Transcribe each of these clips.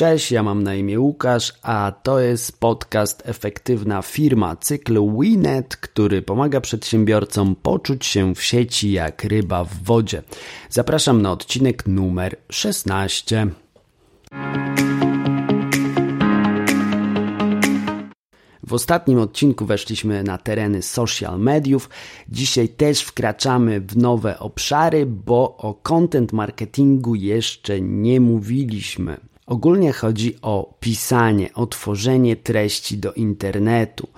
Cześć, ja mam na imię Łukasz, a to jest podcast Efektywna Firma, cykl Winet, który pomaga przedsiębiorcom poczuć się w sieci jak ryba w wodzie. Zapraszam na odcinek numer 16. W ostatnim odcinku weszliśmy na tereny social mediów. Dzisiaj też wkraczamy w nowe obszary, bo o content marketingu jeszcze nie mówiliśmy. Ogólnie chodzi o pisanie, o tworzenie treści do internetu.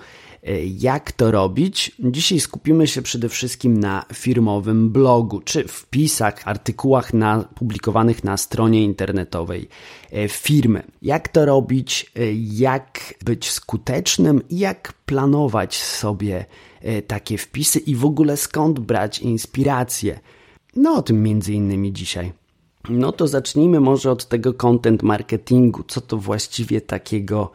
E, jak to robić? Dzisiaj skupimy się przede wszystkim na firmowym blogu, czy wpisach, artykułach na, publikowanych na stronie internetowej e, firmy. Jak to robić? E, jak być skutecznym jak planować sobie takie wpisy i w ogóle skąd brać inspirację? No o tym między innymi dzisiaj. No to zacznijmy może od tego content marketingu. Co to właściwie takiego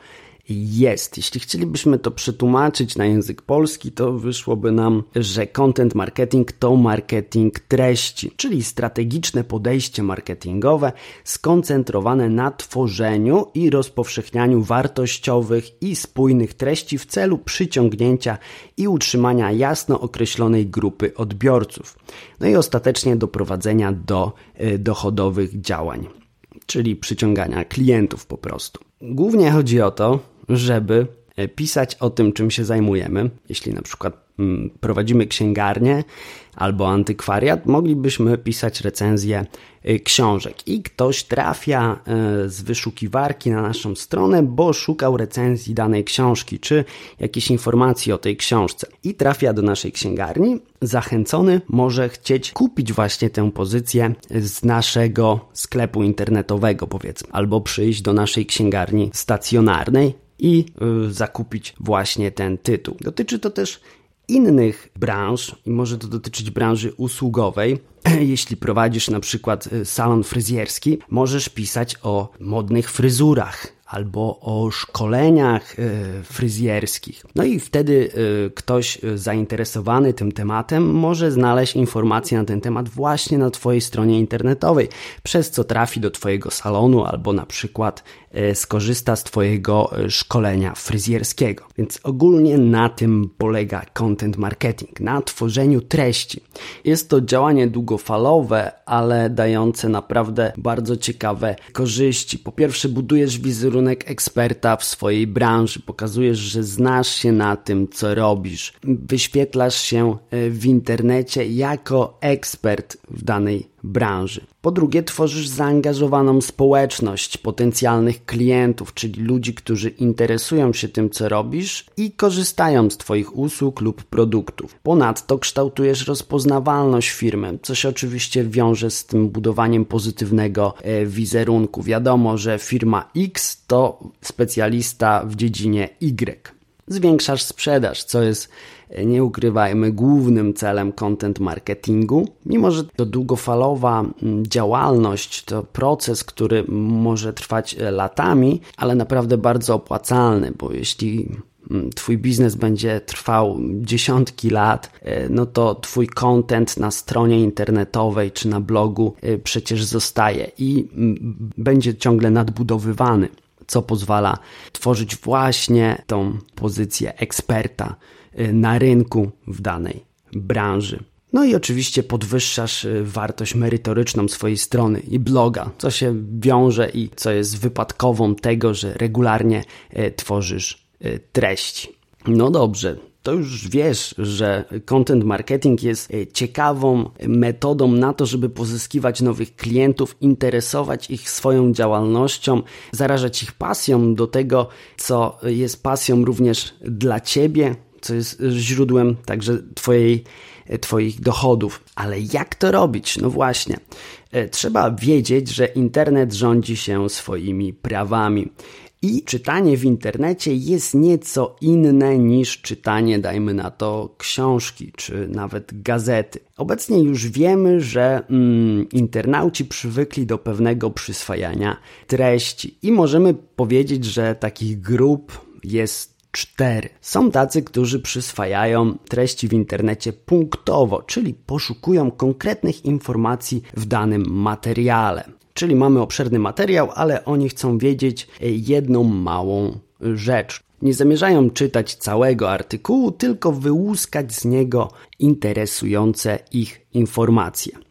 jest. Jeśli chcielibyśmy to przetłumaczyć na język polski, to wyszłoby nam, że content marketing to marketing treści, czyli strategiczne podejście marketingowe skoncentrowane na tworzeniu i rozpowszechnianiu wartościowych i spójnych treści w celu przyciągnięcia i utrzymania jasno określonej grupy odbiorców. No i ostatecznie doprowadzenia do e, dochodowych działań, czyli przyciągania klientów po prostu. Głównie chodzi o to, żeby e, pisać o tym, czym się zajmujemy. Jeśli na przykład mm, prowadzimy księgarnię albo antykwariat, moglibyśmy pisać recenzje e, książek i ktoś trafia e, z wyszukiwarki na naszą stronę, bo szukał recenzji danej książki czy jakiejś informacji o tej książce i trafia do naszej księgarni. Zachęcony może chcieć kupić właśnie tę pozycję z naszego sklepu internetowego, powiedzmy, albo przyjść do naszej księgarni stacjonarnej i y, zakupić właśnie ten tytuł. Dotyczy to też innych branż i może to dotyczyć branży usługowej. Jeśli prowadzisz na przykład y, salon fryzjerski, możesz pisać o modnych fryzurach, albo o szkoleniach e, fryzjerskich. No i wtedy ktoś zainteresowany tym tematem może znaleźć informacje na ten temat właśnie na Twojej stronie internetowej, przez co trafi do Twojego salonu albo na przykład skorzysta z Twojego szkolenia fryzjerskiego. Więc ogólnie na tym polega content marketing, na tworzeniu treści. Jest to działanie długofalowe, ale dające naprawdę bardzo ciekawe korzyści. Po pierwsze, budujesz wizerunek wizerunek eksperta w swojej branży, pokazujesz, że znasz się na tym, co robisz, wyświetlasz się e, w internecie jako ekspert w danej branży. Po drugie, tworzysz zaangażowaną społeczność potencjalnych klientów, czyli ludzi, którzy interesują się tym, co robisz i korzystają z Twoich usług lub produktów. Ponadto kształtujesz rozpoznawalność firmy, co się oczywiście wiąże z tym budowaniem pozytywnego e, wizerunku. Wiadomo, że firma X to specjalista w dziedzinie Y zwiększasz sprzedaż, co jest, e, nie ukrywajmy, głównym celem content marketingu. Mimo, że to długofalowa działalność, to proces, który może trwać e, latami, ale naprawdę bardzo opłacalny, bo jeśli Twój biznes będzie trwał dziesiątki lat, e, no to Twój content na stronie internetowej czy na blogu przecież zostaje i będzie ciągle nadbudowywany co pozwala tworzyć właśnie tą pozycję eksperta y, na rynku w danej branży. No i oczywiście podwyższasz y, wartość merytoryczną swojej strony i bloga, co się wiąże i co jest wypadkową tego, że regularnie y, tworzysz treści. No dobrze, to już wiesz, że content marketing jest e, ciekawą metodą na to, żeby pozyskiwać nowych klientów, interesować ich swoją działalnością, zarażać ich pasją do tego, co jest pasją również dla ciebie, co jest źródłem także twojej, e, Twoich dochodów. Ale jak to robić? No właśnie, e, trzeba wiedzieć, że internet rządzi się swoimi prawami. I czytanie w internecie jest nieco inne niż czytanie, dajmy na to, książki czy nawet gazety. Obecnie już wiemy, że mm, internauci przywykli do pewnego przyswajania treści i możemy powiedzieć, że takich grup jest cztery. Są tacy, którzy przyswajają treści w internecie punktowo, czyli poszukują konkretnych informacji w danym materiale Czyli mamy obszerny materiał, ale oni chcą wiedzieć jedną małą rzecz. Nie zamierzają czytać całego artykułu, tylko wyłuskać z niego interesujące ich informacje.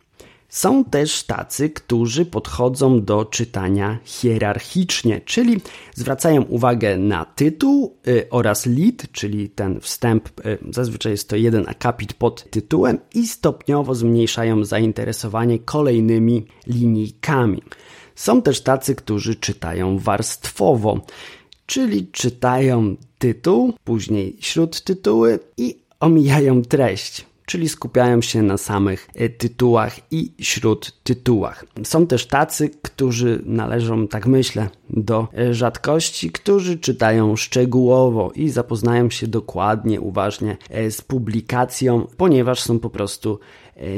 Są też tacy, którzy podchodzą do czytania hierarchicznie, czyli zwracają uwagę na tytuł y, oraz lead, czyli ten wstęp, y, zazwyczaj jest to jeden akapit pod tytułem i stopniowo zmniejszają zainteresowanie kolejnymi linijkami. Są też tacy, którzy czytają warstwowo, czyli czytają tytuł, później śródtytuły i omijają treść czyli skupiają się na samych e, tytułach i śródtytułach. Są też tacy, którzy należą, tak myślę, do e, rzadkości, którzy czytają szczegółowo i zapoznają się dokładnie, uważnie e, z publikacją, ponieważ są po prostu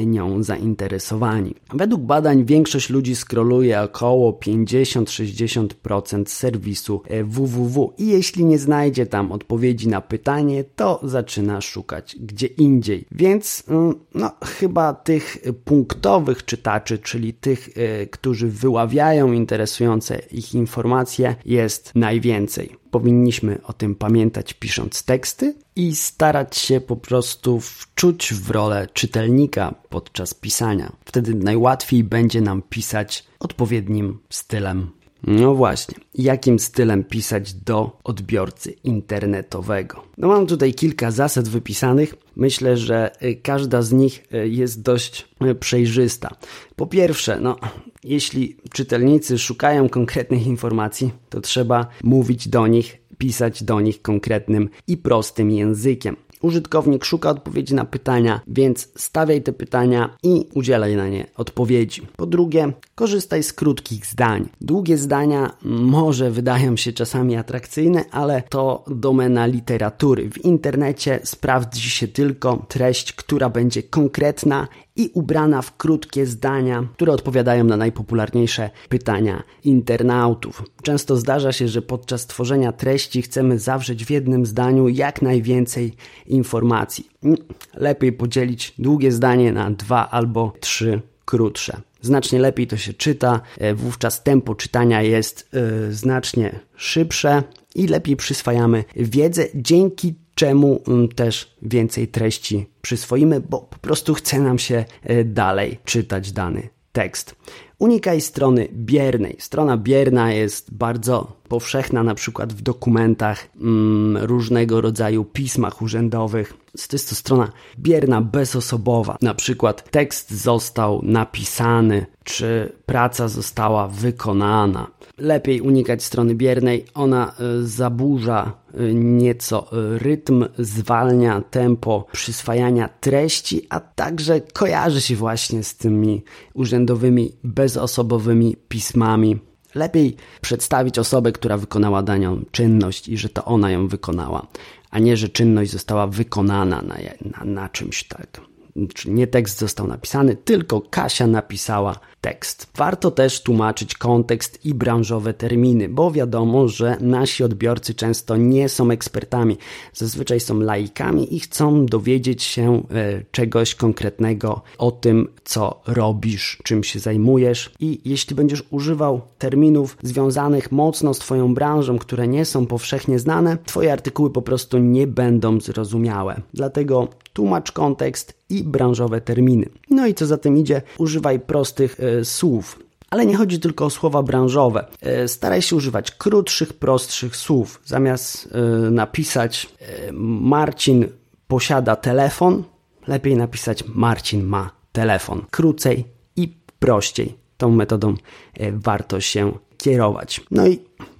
nią zainteresowani. Według badań większość ludzi skroluje około 50-60% serwisu www e, i jeśli nie znajdzie tam odpowiedzi na pytanie, to zaczyna szukać gdzie indziej. Więc mm, no, chyba tych punktowych czytaczy, czyli tych, e, którzy wyławiają interesujące ich informacje jest najwięcej. Powinniśmy o tym pamiętać pisząc teksty i starać się po prostu wczuć w rolę czytelnika podczas pisania. Wtedy najłatwiej będzie nam pisać odpowiednim stylem. No właśnie, jakim stylem pisać do odbiorcy internetowego? No mam tutaj kilka zasad wypisanych. Myślę, że y, każda z nich y, jest dość y, przejrzysta. Po pierwsze, no, jeśli czytelnicy szukają konkretnych informacji, to trzeba mówić do nich, pisać do nich konkretnym i prostym językiem. Użytkownik szuka odpowiedzi na pytania, więc stawiaj te pytania i udzielaj na nie odpowiedzi. Po drugie, korzystaj z krótkich zdań. Długie zdania może wydają się czasami atrakcyjne, ale to domena literatury. W internecie sprawdzi się tylko treść, która będzie konkretna i ubrana w krótkie zdania, które odpowiadają na najpopularniejsze pytania internautów. Często zdarza się, że podczas tworzenia treści chcemy zawrzeć w jednym zdaniu jak najwięcej informacji. Lepiej podzielić długie zdanie na dwa albo trzy krótsze. Znacznie lepiej to się czyta, e, wówczas tempo czytania jest yy, znacznie szybsze i lepiej przyswajamy wiedzę, dzięki czemu mm, też więcej treści przyswoimy, bo po prostu chce nam się e, dalej czytać dany tekst. Unikaj strony biernej. Strona bierna jest bardzo powszechna na przykład w dokumentach, mm, różnego rodzaju pismach urzędowych. To jest to strona bierna, bezosobowa. Na przykład tekst został napisany, czy praca została wykonana. Lepiej unikać strony biernej. Ona y, zaburza y, nieco rytm, zwalnia tempo przyswajania treści, a także kojarzy się właśnie z tymi urzędowymi, bezosobowymi pismami Lepiej przedstawić osobę, która wykonała daną czynność i że to ona ją wykonała, a nie, że czynność została wykonana na, na, na czymś tak. Czyli nie tekst został napisany, tylko Kasia napisała tekst. Warto też tłumaczyć kontekst i branżowe terminy, bo wiadomo, że nasi odbiorcy często nie są ekspertami, zazwyczaj są laikami i chcą dowiedzieć się e, czegoś konkretnego o tym, co robisz, czym się zajmujesz. I jeśli będziesz używał terminów związanych mocno z Twoją branżą, które nie są powszechnie znane, Twoje artykuły po prostu nie będą zrozumiałe. Dlatego tłumacz kontekst i branżowe terminy. No i co za tym idzie, używaj prostych e, słów. Ale nie chodzi tylko o słowa branżowe. E, staraj się używać krótszych, prostszych słów. Zamiast e, napisać Marcin posiada telefon, lepiej napisać Marcin ma telefon. Krócej i prościej. Tą metodą warto się kierować. No i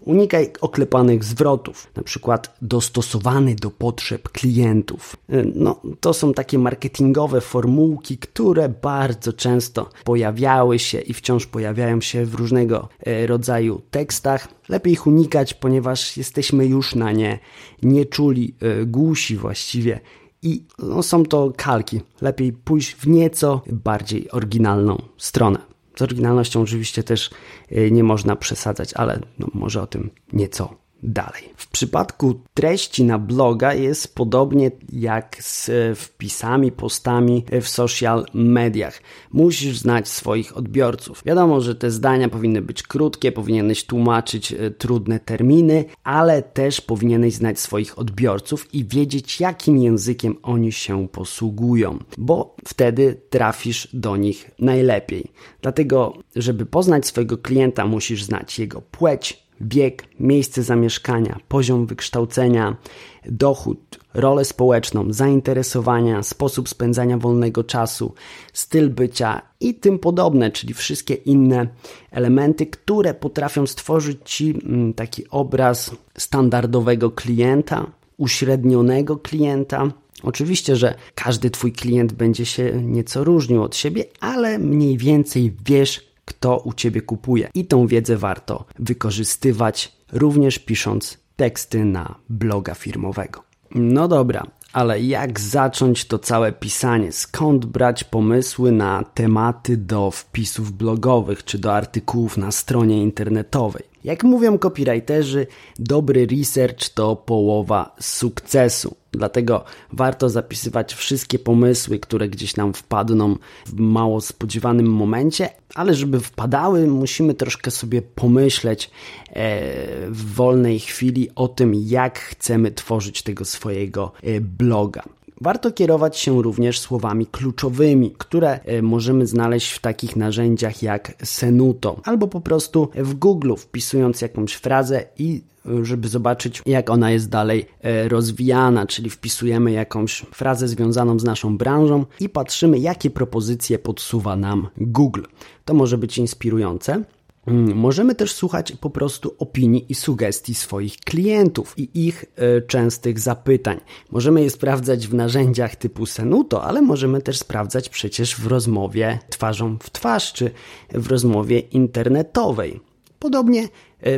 Unikaj oklepanych zwrotów, na przykład dostosowany do potrzeb klientów. No, to są takie marketingowe formułki, które bardzo często pojawiały się i wciąż pojawiają się w różnego e, rodzaju tekstach. Lepiej ich unikać, ponieważ jesteśmy już na nie nieczuli, e, głusi właściwie i no, są to kalki. Lepiej pójść w nieco bardziej oryginalną stronę. Z oryginalnością oczywiście też e, nie można przesadzać, ale no może o tym nieco dalej. W przypadku treści na bloga jest podobnie jak z e, wpisami, postami w social mediach. Musisz znać swoich odbiorców. Wiadomo, że te zdania powinny być krótkie, powinieneś tłumaczyć e, trudne terminy, ale też powinieneś znać swoich odbiorców i wiedzieć, jakim językiem oni się posługują, bo wtedy trafisz do nich najlepiej. Dlatego, żeby poznać swojego klienta, musisz znać jego płeć, wiek, miejsce zamieszkania, poziom wykształcenia, dochód, rolę społeczną, zainteresowania, sposób spędzania wolnego czasu, styl bycia i tym podobne, czyli wszystkie inne elementy, które potrafią stworzyć Ci mm, taki obraz standardowego klienta, uśrednionego klienta. Oczywiście, że każdy Twój klient będzie się nieco różnił od siebie, ale mniej więcej wiesz, kto u Ciebie kupuje. I tą wiedzę warto wykorzystywać, również pisząc teksty na bloga firmowego. No dobra, ale jak zacząć to całe pisanie? Skąd brać pomysły na tematy do wpisów blogowych czy do artykułów na stronie internetowej? Jak mówią copywriterzy, dobry research to połowa sukcesu. Dlatego warto zapisywać wszystkie pomysły, które gdzieś nam wpadną w mało spodziewanym momencie, ale żeby wpadały, musimy troszkę sobie pomyśleć e, w wolnej chwili o tym, jak chcemy tworzyć tego swojego e, bloga. Warto kierować się również słowami kluczowymi, które e, możemy znaleźć w takich narzędziach jak Senuto albo po prostu w Google wpisując jakąś frazę i żeby zobaczyć, jak ona jest dalej e, rozwijana, czyli wpisujemy jakąś frazę związaną z naszą branżą i patrzymy, jakie propozycje podsuwa nam Google. To może być inspirujące. Mm, możemy też słuchać po prostu opinii i sugestii swoich klientów i ich y, częstych zapytań. Możemy je sprawdzać w narzędziach typu Senuto, ale możemy też sprawdzać przecież w rozmowie twarzą w twarz czy w rozmowie internetowej. Podobnie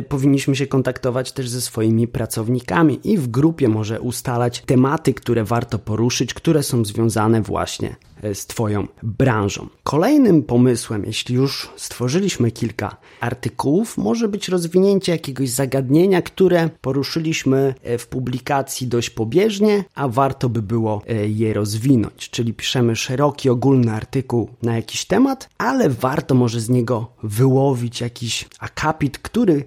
powinniśmy się kontaktować też ze swoimi pracownikami i w grupie może ustalać tematy, które warto poruszyć, które są związane właśnie E, z Twoją branżą. Kolejnym pomysłem, jeśli już stworzyliśmy kilka artykułów, może być rozwinięcie jakiegoś zagadnienia, które poruszyliśmy e, w publikacji dość pobieżnie, a warto by było e, je rozwinąć. Czyli piszemy szeroki, ogólny artykuł na jakiś temat, ale warto może z niego wyłowić jakiś akapit, który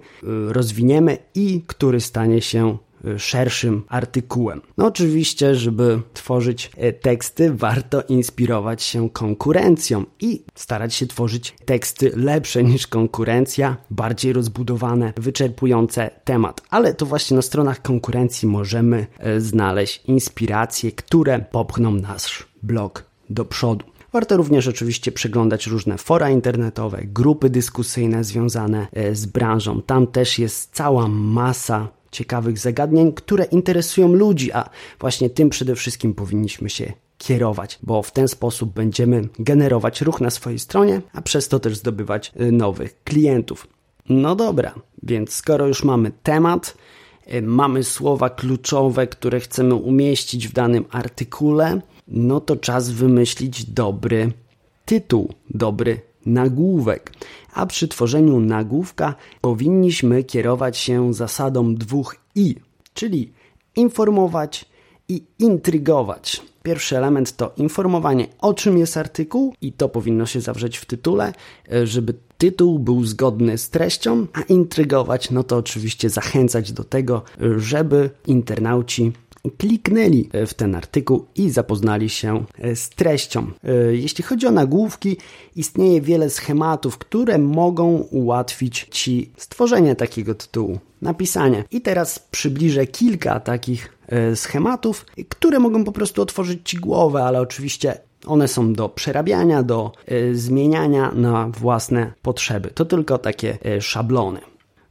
rozwiniemy i który stanie się szerszym artykułem. No oczywiście, żeby tworzyć e, teksty, warto inspirować się konkurencją i starać się tworzyć teksty lepsze niż konkurencja, bardziej rozbudowane, wyczerpujące temat. Ale to właśnie na stronach konkurencji możemy e, znaleźć inspiracje, które popchną nasz blog do przodu. Warto również oczywiście przeglądać różne fora internetowe, grupy dyskusyjne związane e, z branżą. Tam też jest cała masa ciekawych zagadnień, które interesują ludzi, a właśnie tym przede wszystkim powinniśmy się kierować, bo w ten sposób będziemy generować ruch na swojej stronie, a przez to też zdobywać y, nowych klientów. No dobra, więc skoro już mamy temat, y, mamy słowa kluczowe, które chcemy umieścić w danym artykule, no to czas wymyślić dobry tytuł, dobry nagłówek. A przy tworzeniu nagłówka powinniśmy kierować się zasadą dwóch i, czyli informować i intrygować. Pierwszy element to informowanie, o czym jest artykuł, i to powinno się zawrzeć w tytule, e, żeby tytuł był zgodny z treścią, a intrygować, no to oczywiście zachęcać do tego, żeby internauci kliknęli w ten artykuł i zapoznali się e, z treścią. E, jeśli chodzi o nagłówki, istnieje wiele schematów, które mogą ułatwić Ci stworzenie takiego tytułu, napisanie. I teraz przybliżę kilka takich e, schematów, które mogą po prostu otworzyć Ci głowę, ale oczywiście one są do przerabiania, do zmieniania na własne potrzeby. To tylko takie szablony.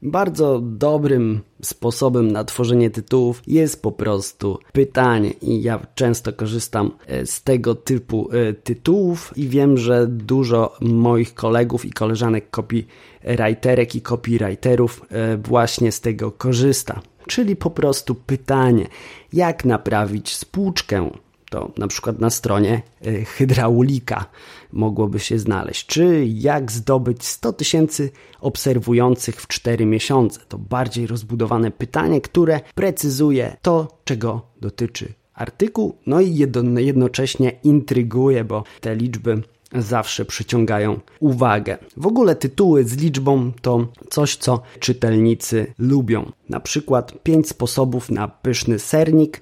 Bardzo dobrym sposobem na tworzenie tytułów jest po prostu pytanie i ja często korzystam e, z tego typu e, tytułów i wiem, że dużo moich kolegów i koleżanek copywriterek i copywriterów e, właśnie z tego korzysta. Czyli po prostu pytanie, jak naprawić spłuczkę To na przykład na stronie y, hydraulika mogłoby się znaleźć. Czy jak zdobyć 100 tysięcy obserwujących w 4 miesiące? To bardziej rozbudowane pytanie, które precyzuje to, czego dotyczy artykuł, no i jednocześnie intryguje, bo te liczby zawsze przyciągają uwagę. W ogóle tytuły z liczbą to coś, co czytelnicy lubią. Na przykład 5 sposobów na pyszny sernik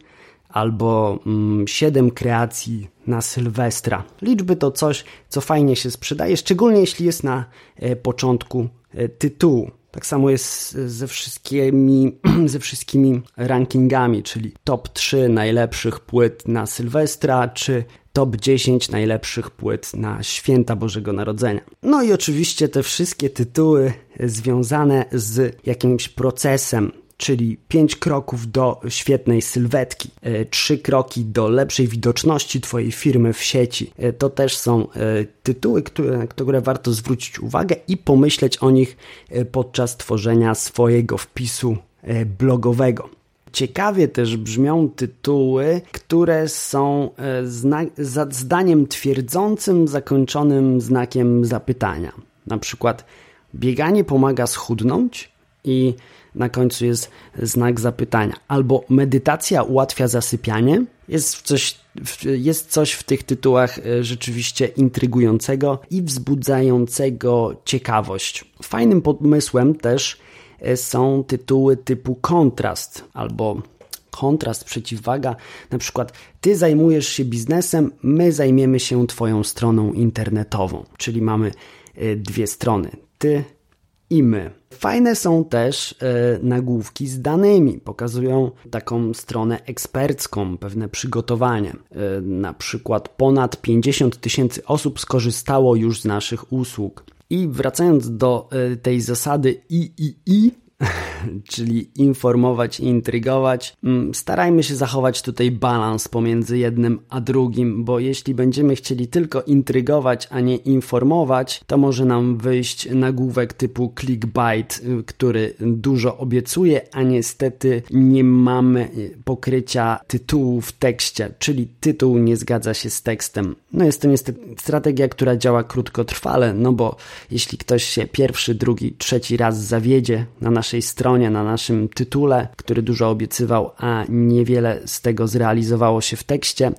albo mm, 7 kreacji na Sylwestra. Liczby to coś, co fajnie się sprzedaje, szczególnie jeśli jest na e, początku e, tytułu. Tak samo jest ze wszystkimi, ze wszystkimi rankingami, czyli top 3 najlepszych płyt na Sylwestra, czy top 10 najlepszych płyt na święta Bożego Narodzenia. No i oczywiście te wszystkie tytuły związane z jakimś procesem czyli 5 kroków do świetnej sylwetki, 3 e, kroki do lepszej widoczności Twojej firmy w sieci. E, to też są e, tytuły, które, które warto zwrócić uwagę i pomyśleć o nich podczas tworzenia swojego wpisu blogowego. Ciekawie też brzmią tytuły, które są zdaniem twierdzącym zakończonym znakiem zapytania. Na przykład bieganie pomaga schudnąć i na końcu jest znak zapytania. Albo medytacja ułatwia zasypianie. Jest coś, jest coś w tych tytułach e, rzeczywiście intrygującego i wzbudzającego ciekawość. Fajnym pomysłem też e, są tytuły typu kontrast albo kontrast, przeciwwaga. Na przykład ty zajmujesz się biznesem, my zajmiemy się twoją stroną internetową. Czyli mamy e, dwie strony. Ty i my. Fajne są też e, nagłówki z danymi. Pokazują taką stronę ekspercką, pewne przygotowanie. E, na przykład ponad 50 tysięcy osób skorzystało już z naszych usług. I wracając do e, tej zasady i, i, i, czyli informować i intrygować. Mm, starajmy się zachować tutaj balans pomiędzy jednym a drugim, bo jeśli będziemy chcieli tylko intrygować, a nie informować, to może nam wyjść nagłówek typu clickbait, y, który dużo obiecuje, a niestety nie mamy pokrycia tytułu w tekście, czyli tytuł nie zgadza się z tekstem. No jest to niestety strategia, która działa krótkotrwale, no bo jeśli ktoś się pierwszy, drugi, trzeci raz zawiedzie na naszej stronie, na naszym tytule, który dużo obiecywał, a niewiele z tego zrealizowało się w tekście,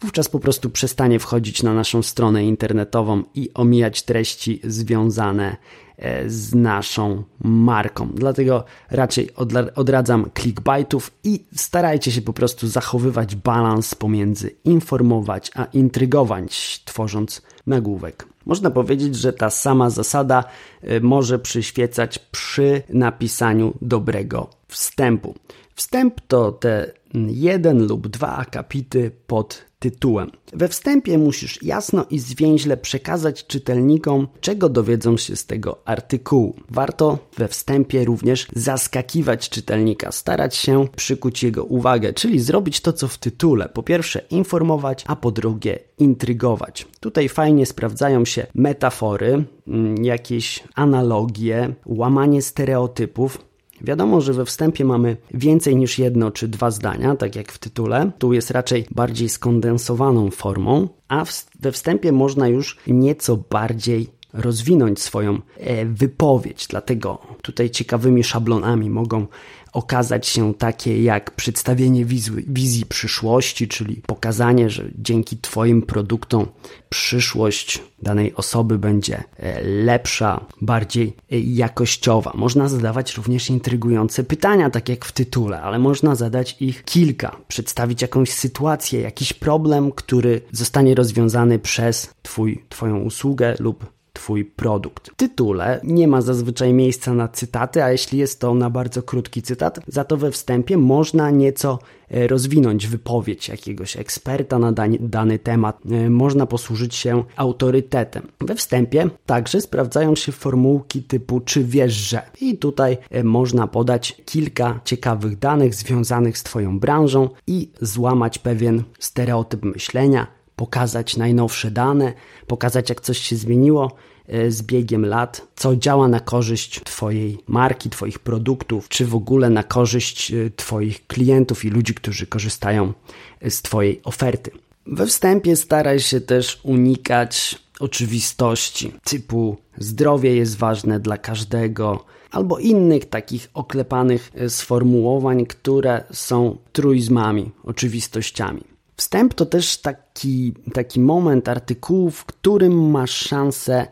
wówczas po prostu przestanie wchodzić na naszą stronę internetową i omijać treści związane e, z naszą marką. Dlatego raczej odradzam clickbaitów i starajcie się po prostu zachowywać balans pomiędzy informować a intrygować, tworząc nagłówek. Można powiedzieć, że ta sama zasada y, może przyświecać przy napisaniu dobrego wstępu. Wstęp to te jeden lub dwa akapity pod tytułem. We wstępie musisz jasno i zwięźle przekazać czytelnikom, czego dowiedzą się z tego artykułu. Warto we wstępie również zaskakiwać czytelnika, starać się przykuć jego uwagę, czyli zrobić to, co w tytule. Po pierwsze informować, a po drugie intrygować. Tutaj fajnie sprawdzają się metafory, mm, jakieś analogie, łamanie stereotypów, Wiadomo, że we wstępie mamy więcej niż jedno czy dwa zdania, tak jak w tytule. Tu jest raczej bardziej skondensowaną formą, a we wstępie można już nieco bardziej rozwinąć swoją e, wypowiedź. Dlatego tutaj ciekawymi szablonami mogą okazać się takie jak przedstawienie wizji, przyszłości, czyli pokazanie, że dzięki Twoim produktom przyszłość danej osoby będzie e, lepsza, bardziej e, jakościowa. Można zadawać również intrygujące pytania, tak jak w tytule, ale można zadać ich kilka, przedstawić jakąś sytuację, jakiś problem, który zostanie rozwiązany przez twój, Twoją usługę lub Twój produkt. W tytule nie ma zazwyczaj miejsca na cytaty, a jeśli jest to na bardzo krótki cytat, za to we wstępie można nieco e, rozwinąć wypowiedź jakiegoś eksperta na dany, dany temat. E, można posłużyć się autorytetem. We wstępie także sprawdzają się formułki typu czy wiesz, że. I tutaj e, można podać kilka ciekawych danych związanych z Twoją branżą i złamać pewien stereotyp myślenia, pokazać najnowsze dane, pokazać jak coś się zmieniło e, z biegiem lat, co działa na korzyść Twojej marki, Twoich produktów, czy w ogóle na korzyść e, Twoich klientów i ludzi, którzy korzystają e, z Twojej oferty. We wstępie staraj się też unikać oczywistości typu zdrowie jest ważne dla każdego, albo innych takich oklepanych sformułowań, które są truizmami, oczywistościami. Wstęp to też taki, taki moment artykułu, w którym masz szansę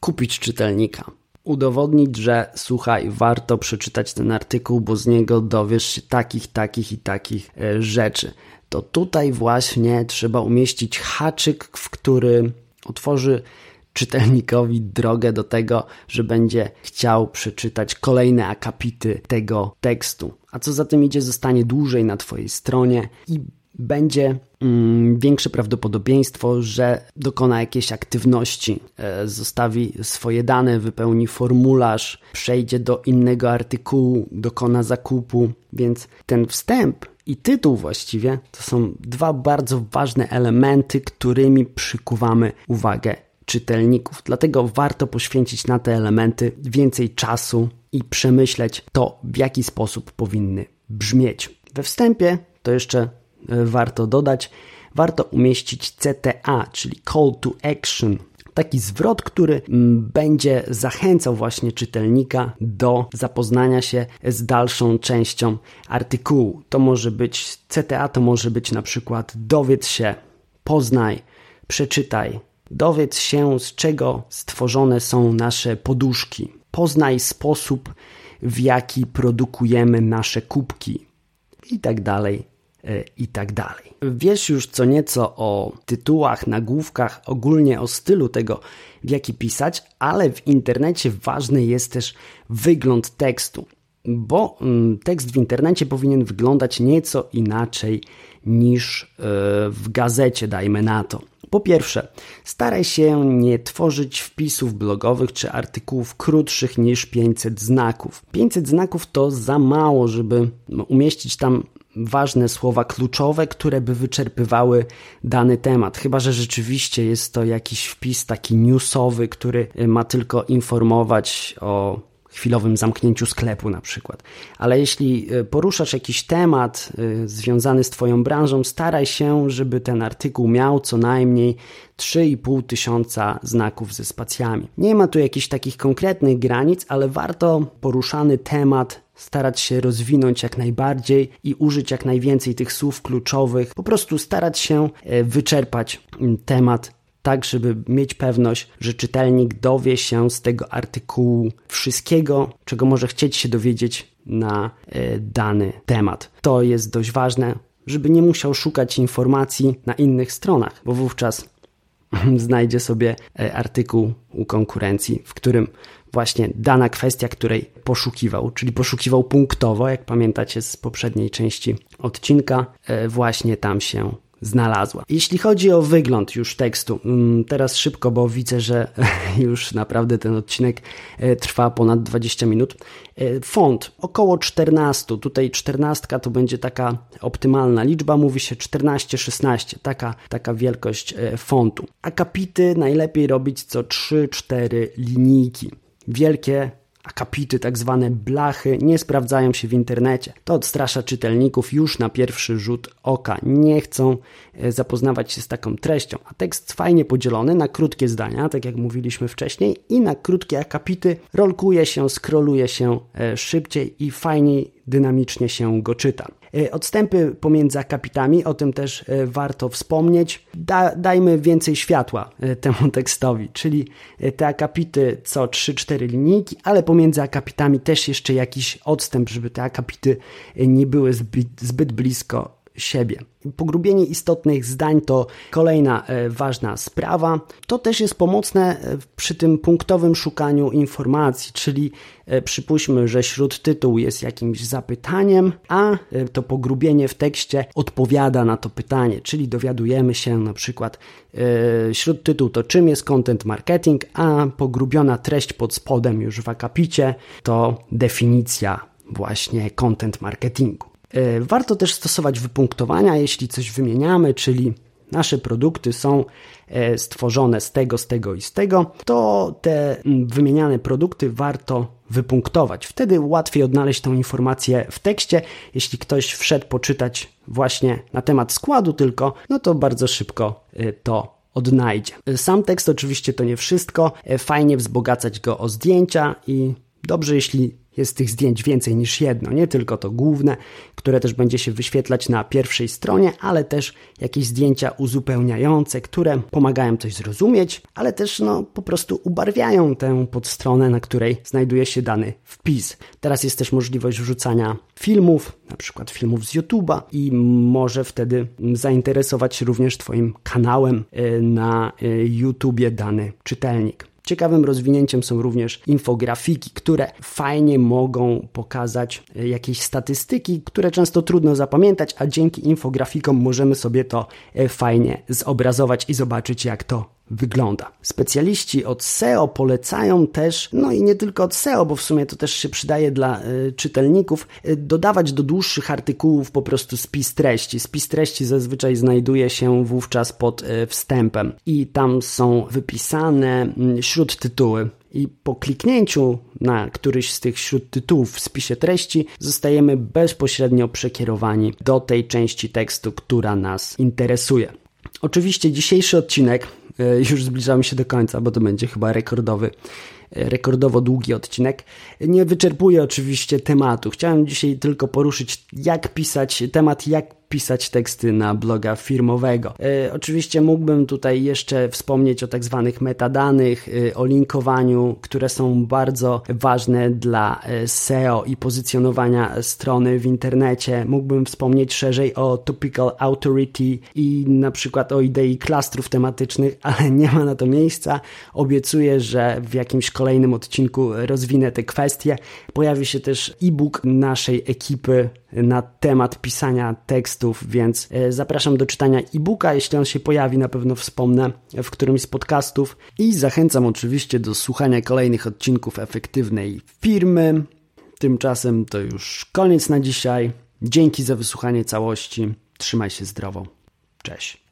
kupić czytelnika. Udowodnić, że słuchaj, warto przeczytać ten artykuł, bo z niego dowiesz się takich, takich i takich e, rzeczy. To tutaj właśnie trzeba umieścić haczyk, w który otworzy czytelnikowi drogę do tego, że będzie chciał przeczytać kolejne akapity tego tekstu. A co za tym idzie, zostanie dłużej na Twojej stronie i będzie mm, większe prawdopodobieństwo, że dokona jakiejś aktywności, e, zostawi swoje dane, wypełni formularz, przejdzie do innego artykułu, dokona zakupu, więc ten wstęp i tytuł właściwie to są dwa bardzo ważne elementy, którymi przykuwamy uwagę czytelników. Dlatego warto poświęcić na te elementy więcej czasu i przemyśleć to, w jaki sposób powinny brzmieć. We wstępie to jeszcze warto dodać, warto umieścić CTA, czyli Call to Action. Taki zwrot, który mm, będzie zachęcał właśnie czytelnika do zapoznania się z dalszą częścią artykułu. To może być CTA, to może być na przykład dowiedz się, poznaj, przeczytaj, Dowiedz się, z czego stworzone są nasze poduszki. Poznaj sposób, w jaki produkujemy nasze kubki. I tak dalej, i tak dalej. Wiesz już co nieco o tytułach, nagłówkach, ogólnie o stylu tego, w jaki pisać, ale w internecie ważny jest też wygląd tekstu, bo mm, tekst w internecie powinien wyglądać nieco inaczej niż e, w gazecie, dajmy na to. Po pierwsze, staraj się nie tworzyć wpisów blogowych czy artykułów krótszych niż 500 znaków. 500 znaków to za mało, żeby umieścić tam ważne słowa kluczowe, które by wyczerpywały dany temat. Chyba, że rzeczywiście jest to jakiś wpis taki newsowy, który ma tylko informować o chwilowym zamknięciu sklepu na przykład. Ale jeśli e, poruszasz jakiś temat e, związany z Twoją branżą, staraj się, żeby ten artykuł miał co najmniej 3,5 tysiąca znaków ze spacjami. Nie ma tu jakichś takich konkretnych granic, ale warto poruszany temat starać się rozwinąć jak najbardziej i użyć jak najwięcej tych słów kluczowych, po prostu starać się e, wyczerpać temat tak żeby mieć pewność, że czytelnik dowie się z tego artykułu wszystkiego, czego może chcieć się dowiedzieć na e, dany temat. To jest dość ważne, żeby nie musiał szukać informacji na innych stronach, bo wówczas znajdzie sobie e, artykuł u konkurencji, w którym właśnie dana kwestia, której poszukiwał, czyli poszukiwał punktowo, jak pamiętacie z poprzedniej części odcinka, e, właśnie tam się znalazła. Jeśli chodzi o wygląd już tekstu, mm, teraz szybko, bo widzę, że już naprawdę ten odcinek e, trwa ponad 20 minut. E, font około 14, tutaj 14 to będzie taka optymalna liczba, mówi się 14-16, taka, taka wielkość e, fontu. Akapity najlepiej robić co 3-4 linijki. Wielkie akapity, tak zwane blachy, nie sprawdzają się w internecie. To odstrasza czytelników już na pierwszy rzut oka. Nie chcą e, zapoznawać się z taką treścią. A tekst fajnie podzielony na krótkie zdania, tak jak mówiliśmy wcześniej, i na krótkie akapity rolkuje się, skroluje się e, szybciej i fajniej, dynamicznie się go czyta. E, odstępy pomiędzy akapitami, o tym też e, warto wspomnieć. Da, dajmy więcej światła e, temu tekstowi, czyli te akapity co 3-4 linijki, ale pomiędzy akapitami też jeszcze jakiś odstęp, żeby te akapity nie były zbyt, zbyt blisko siebie. Pogrubienie istotnych zdań to kolejna e, ważna sprawa. To też jest pomocne e, przy tym punktowym szukaniu informacji, czyli e, przypuśćmy, że śródtytuł jest jakimś zapytaniem, a to pogrubienie w tekście odpowiada na to pytanie, czyli dowiadujemy się na przykład śródtytuł to czym jest content marketing, a pogrubiona treść pod spodem już w akapicie to definicja właśnie content marketingu. E, warto też stosować wypunktowania, jeśli coś wymieniamy, czyli nasze produkty są e, stworzone z tego, z tego i z tego, to te wymieniane produkty warto wypunktować. Wtedy łatwiej odnaleźć tą informację w tekście. Jeśli ktoś wszedł poczytać właśnie na temat składu tylko, no to bardzo szybko y, to odnajdzie. Sam tekst oczywiście to nie wszystko. E, fajnie wzbogacać go o zdjęcia i dobrze, jeśli jest tych zdjęć więcej niż jedno, nie tylko to główne, które też będzie się wyświetlać na pierwszej stronie, ale też jakieś zdjęcia uzupełniające, które pomagają coś zrozumieć, ale też no, po prostu ubarwiają tę podstronę, na której znajduje się dany wpis. Teraz jest też możliwość wrzucania filmów, na przykład filmów z YouTube'a i może wtedy zainteresować również Twoim kanałem y, na y, YouTubie dany czytelnik. Ciekawym rozwinięciem są również infografiki, które fajnie mogą pokazać e, jakieś statystyki, które często trudno zapamiętać, a dzięki infografikom możemy sobie to e, fajnie zobrazować i zobaczyć, jak to wygląda. Specjaliści od SEO polecają też, no i nie tylko od SEO, bo w sumie to też się przydaje dla y, czytelników, y, dodawać do dłuższych artykułów po prostu spis treści. Spis treści zazwyczaj znajduje się wówczas pod y, wstępem i tam są wypisane y, śródtytuły. I po kliknięciu na któryś z tych śródtytułów w spisie treści zostajemy bezpośrednio przekierowani do tej części tekstu, która nas interesuje. Oczywiście dzisiejszy odcinek już zbliżamy się do końca, bo to będzie chyba rekordowy, e, rekordowo długi odcinek. Nie wyczerpuje oczywiście tematu. Chciałem dzisiaj tylko poruszyć, jak pisać temat, jak pisać teksty na bloga firmowego. E, oczywiście mógłbym tutaj jeszcze wspomnieć o tak zwanych metadanych, e, o linkowaniu, które są bardzo ważne dla e, SEO i pozycjonowania strony w internecie. Mógłbym wspomnieć szerzej o Topical Authority i na przykład o idei klastrów tematycznych, ale nie ma na to miejsca. Obiecuję, że w jakimś kolejnym odcinku rozwinę te kwestie. Pojawi się też e-book naszej ekipy na temat pisania tekstów, więc e, zapraszam do czytania e-booka, jeśli on się pojawi, na pewno wspomnę w którymś z podcastów i zachęcam oczywiście do słuchania kolejnych odcinków efektywnej firmy. Tymczasem to już koniec na dzisiaj. Dzięki za wysłuchanie całości. Trzymaj się zdrowo. Cześć.